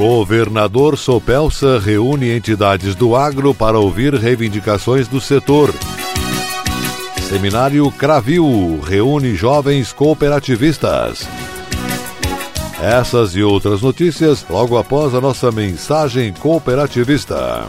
Governador Sopelsa reúne entidades do agro para ouvir reivindicações do setor. Seminário Cravil reúne jovens cooperativistas. Essas e outras notícias logo após a nossa mensagem cooperativista.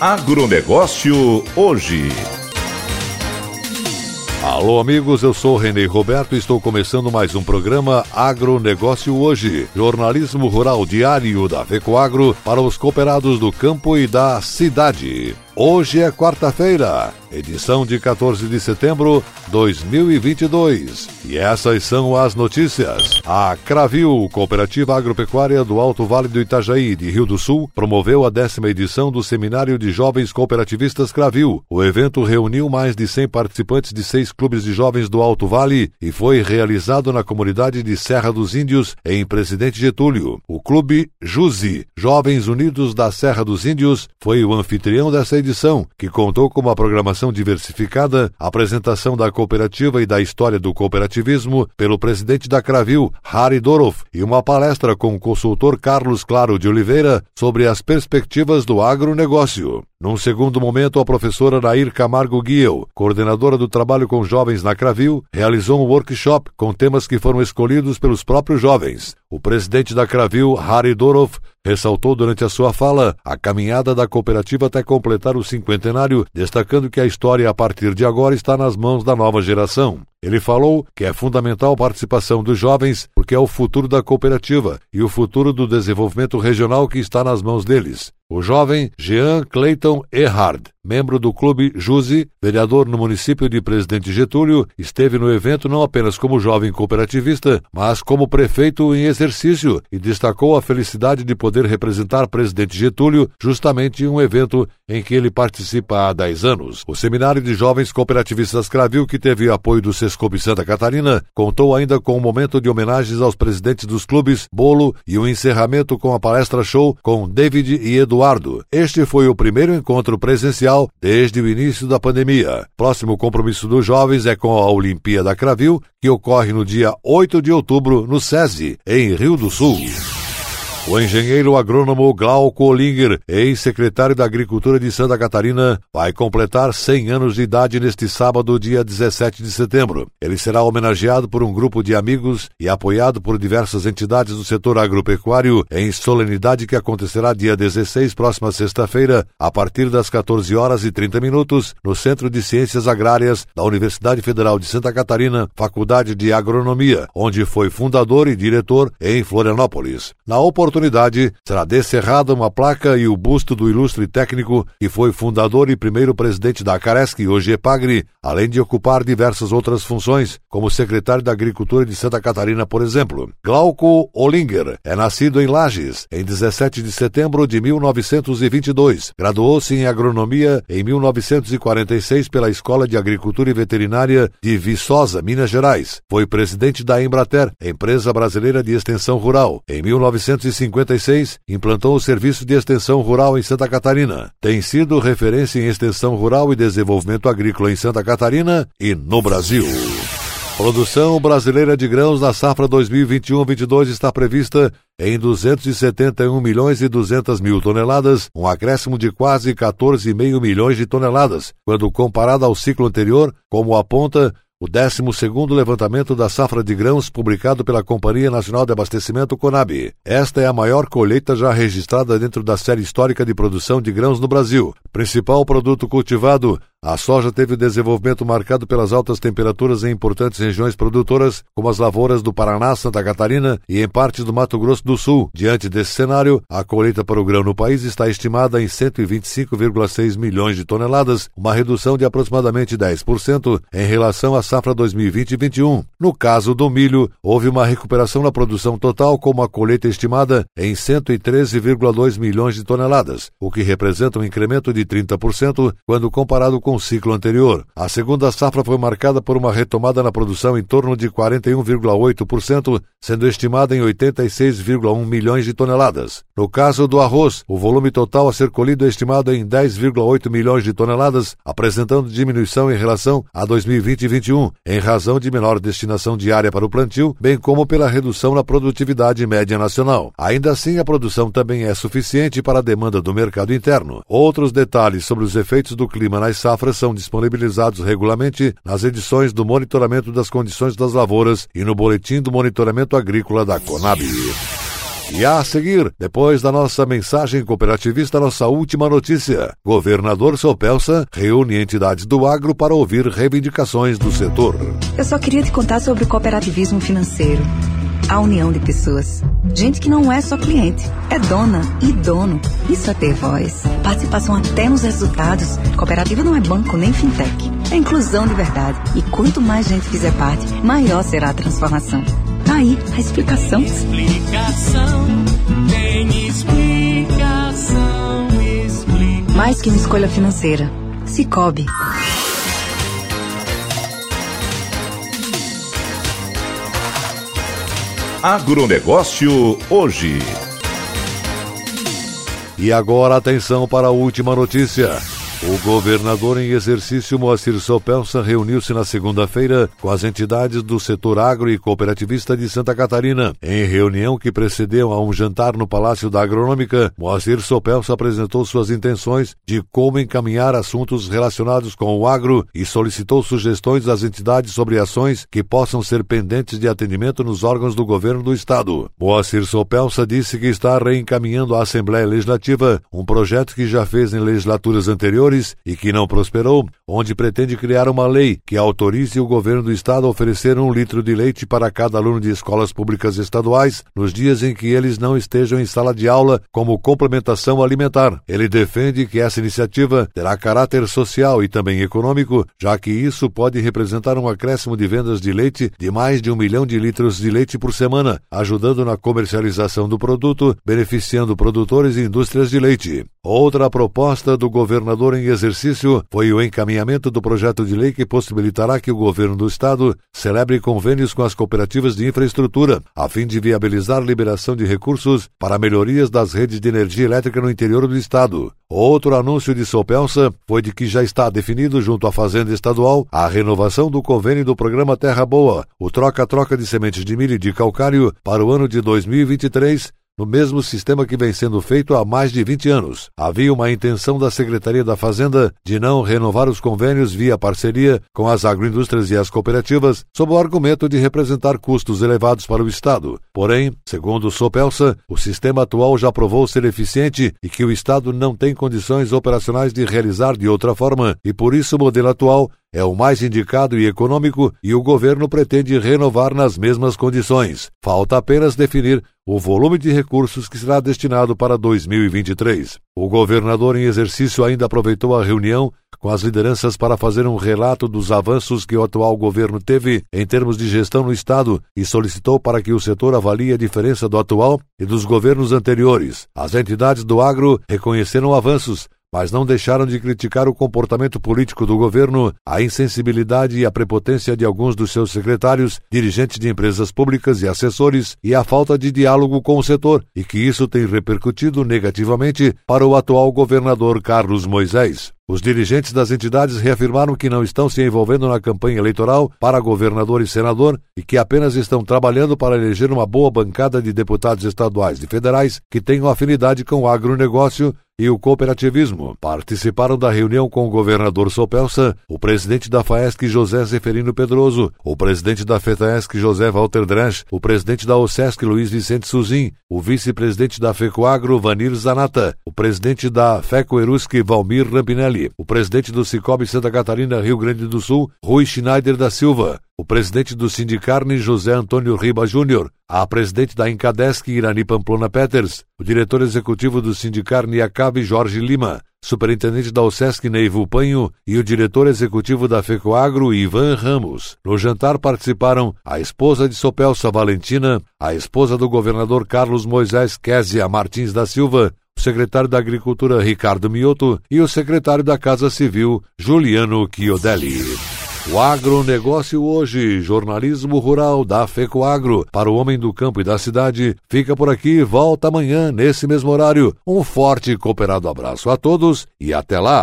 Agronegócio hoje. Alô, amigos, eu sou Renê Roberto e estou começando mais um programa Agronegócio Hoje, jornalismo rural diário da Fecoagro para os cooperados do campo e da cidade. Hoje é quarta-feira, edição de 14 de setembro de 2022. E essas são as notícias. A Cravil, Cooperativa Agropecuária do Alto Vale do Itajaí, de Rio do Sul, promoveu a décima edição do Seminário de Jovens Cooperativistas Cravil. O evento reuniu mais de 100 participantes de seis clubes de jovens do Alto Vale e foi realizado na comunidade de Serra dos Índios, em Presidente Getúlio. O clube Juzi, Jovens Unidos da Serra dos Índios, foi o anfitrião dessa edição edição, que contou com uma programação diversificada, apresentação da cooperativa e da história do cooperativismo pelo presidente da Cravil, Harry Dorof, e uma palestra com o consultor Carlos Claro de Oliveira sobre as perspectivas do agronegócio. Num segundo momento, a professora Nair Camargo Guiel, coordenadora do trabalho com jovens na Cravil, realizou um workshop com temas que foram escolhidos pelos próprios jovens. O presidente da Cravil, Harry Dorof, ressaltou durante a sua fala a caminhada da cooperativa até completar o cinquentenário, destacando que a história a partir de agora está nas mãos da nova geração. Ele falou que é fundamental a participação dos jovens, porque é o futuro da cooperativa e o futuro do desenvolvimento regional que está nas mãos deles. O jovem Jean Clayton Erhard, membro do Clube Juzi, vereador no município de Presidente Getúlio, esteve no evento não apenas como jovem cooperativista, mas como prefeito em exercício e destacou a felicidade de poder representar Presidente Getúlio justamente em um evento em que ele participa há 10 anos. O Seminário de Jovens Cooperativistas Cravil, que teve apoio do Sescope Santa Catarina, contou ainda com um momento de homenagens aos presidentes dos clubes, bolo e um encerramento com a palestra show com David e Eduardo. Este foi o primeiro encontro presencial desde o início da pandemia. Próximo compromisso dos jovens é com a Olimpíada Cravil, que ocorre no dia 8 de outubro no SESI, em Rio do Sul. O engenheiro agrônomo Glauco Olinger, ex-secretário da Agricultura de Santa Catarina, vai completar 100 anos de idade neste sábado, dia 17 de setembro. Ele será homenageado por um grupo de amigos e apoiado por diversas entidades do setor agropecuário em solenidade que acontecerá dia 16, próxima sexta-feira, a partir das 14 horas e 30 minutos, no Centro de Ciências Agrárias da Universidade Federal de Santa Catarina, Faculdade de Agronomia, onde foi fundador e diretor em Florianópolis. Na oportunidade oportunidade, será descerrada uma placa e o busto do ilustre técnico que foi fundador e primeiro presidente da Caresc, hoje Epagre, além de ocupar diversas outras funções, como secretário da Agricultura de Santa Catarina, por exemplo. Glauco Olinger é nascido em Lages em 17 de setembro de 1922. Graduou-se em agronomia em 1946 pela Escola de Agricultura e Veterinária de Viçosa, Minas Gerais. Foi presidente da Embrater, empresa brasileira de extensão rural. Em 1956, implantou o Serviço de Extensão Rural em Santa Catarina. Tem sido referência em extensão rural e desenvolvimento agrícola em Santa Catarina e no Brasil. Produção brasileira de grãos na safra 2021-22 está prevista em 271 milhões e 200 mil toneladas, um acréscimo de quase 14,5 milhões de toneladas, quando comparado ao ciclo anterior, como aponta o 12 levantamento da safra de grãos publicado pela Companhia Nacional de Abastecimento Conab. Esta é a maior colheita já registrada dentro da série histórica de produção de grãos no Brasil. Principal produto cultivado, a soja teve desenvolvimento marcado pelas altas temperaturas em importantes regiões produtoras, como as lavouras do Paraná, Santa Catarina e em partes do Mato Grosso do Sul. Diante desse cenário, a colheita para o grão no país está estimada em 125,6 milhões de toneladas, uma redução de aproximadamente 10% em relação à safra 2020-21. No caso do milho, houve uma recuperação na produção total, com uma colheita estimada em 113,2 milhões de toneladas, o que representa um incremento de 30% quando comparado com com o ciclo anterior. A segunda safra foi marcada por uma retomada na produção em torno de 41,8%, sendo estimada em 86,1 milhões de toneladas. No caso do arroz, o volume total a ser colhido é estimado em 10,8 milhões de toneladas, apresentando diminuição em relação a 2020 e 2021, em razão de menor destinação diária para o plantio, bem como pela redução na produtividade média nacional. Ainda assim, a produção também é suficiente para a demanda do mercado interno. Outros detalhes sobre os efeitos do clima nas safras safras são disponibilizados regularmente nas edições do Monitoramento das Condições das Lavouras e no Boletim do Monitoramento Agrícola da Conab. E a seguir, depois da nossa mensagem cooperativista, nossa última notícia. Governador Sopelsa reúne entidades do agro para ouvir reivindicações do setor. Eu só queria te contar sobre o cooperativismo financeiro a união de pessoas. Gente que não é só cliente, é dona e dono. Isso é ter voz. Participação até nos resultados. Cooperativa não é banco nem fintech. É inclusão de verdade. E quanto mais gente fizer parte, maior será a transformação. Tá aí a explicação. Explicação, tem explicação, explicação. Mais que uma escolha financeira. Cicobi. Agronegócio hoje. E agora atenção para a última notícia. O governador em exercício Moacir Sopelsa reuniu-se na segunda-feira com as entidades do setor agro e cooperativista de Santa Catarina. Em reunião que precedeu a um jantar no Palácio da Agronômica, Moacir Sopelsa apresentou suas intenções de como encaminhar assuntos relacionados com o agro e solicitou sugestões das entidades sobre ações que possam ser pendentes de atendimento nos órgãos do governo do estado. Moacir Sopelsa disse que está reencaminhando à Assembleia Legislativa um projeto que já fez em legislaturas anteriores anteriores e que não prosperou, onde pretende criar uma lei que autorize o governo do estado a oferecer um litro de leite para cada aluno de escolas públicas estaduais nos dias em que eles não estejam em sala de aula como complementação alimentar. Ele defende que essa iniciativa terá caráter social e também econômico, já que isso pode representar um acréscimo de vendas de leite de mais de um milhão de litros de leite por semana, ajudando na comercialização do produto, beneficiando produtores e indústrias de leite. Outra proposta do governador em exercício foi o encaminhamento do projeto de lei que possibilitará que o governo do estado celebre convênios com as cooperativas de infraestrutura, a fim de viabilizar liberação de recursos para melhorias das redes de energia elétrica no interior do estado. Outro anúncio de Sopelsa foi de que já está definido junto à Fazenda Estadual a renovação do convênio do programa Terra Boa, o troca-troca de sementes de milho e de calcário para o ano de 2023 no mesmo sistema que vem sendo feito há mais de 20 anos. Havia uma intenção da Secretaria da Fazenda de não renovar os convênios via parceria com as agroindústrias e as cooperativas, sob o argumento de representar custos elevados para o Estado. Porém, segundo Sopelsa, o sistema atual já provou ser eficiente e que o Estado não tem condições operacionais de realizar de outra forma, e por isso o modelo atual é o mais indicado e econômico e o governo pretende renovar nas mesmas condições. Falta apenas definir o volume de recursos que será destinado para 2023. O governador em exercício ainda aproveitou a reunião com as lideranças para fazer um relato dos avanços que o atual governo teve em termos de gestão no Estado e solicitou para que o setor avalie a diferença do atual e dos governos anteriores. As entidades do agro reconheceram avanços, mas não deixaram de criticar o comportamento político do governo, a insensibilidade e a prepotência de alguns dos seus secretários, dirigentes de empresas públicas e assessores e a falta de diálogo com o setor, e que isso tem repercutido negativamente para o atual governador Carlos Moisés. Os dirigentes das entidades reafirmaram que não estão se envolvendo na campanha eleitoral para governador e senador e que apenas estão trabalhando para eleger uma boa bancada de deputados estaduais e federais que tenham afinidade com o agronegócio e o cooperativismo. Participaram da reunião com o governador Sopelsa, o presidente da FAESC José Zeferino Pedroso, o presidente da FETAESC José Walter Dranch, o presidente da OSESC Luiz Vicente Suzin, o vice-presidente da FECOAGRO Vanir Zanata, o presidente da FECOERUSC Valmir Rampinelli, o presidente do Cicobi Santa Catarina Rio Grande do Sul Rui Schneider da Silva, o presidente do Sindicarne José Antônio Riba Júnior, a presidente da Incadesc Irani Pamplona Peters, o diretor executivo do Sindicarne Acabe Jorge Lima, superintendente da OSESC Neivo Panho e o diretor executivo da FECOAGRO Ivan Ramos. No jantar participaram a esposa de Sopelsa Valentina, a esposa do governador Carlos Moisés Késia Martins da Silva, o secretário da Agricultura Ricardo Mioto e o secretário da Casa Civil Juliano Chiodelli. O agronegócio hoje, jornalismo rural da FECOAGRO, para o homem do campo e da cidade, fica por aqui, volta amanhã, nesse mesmo horário. Um forte e cooperado abraço a todos e até lá!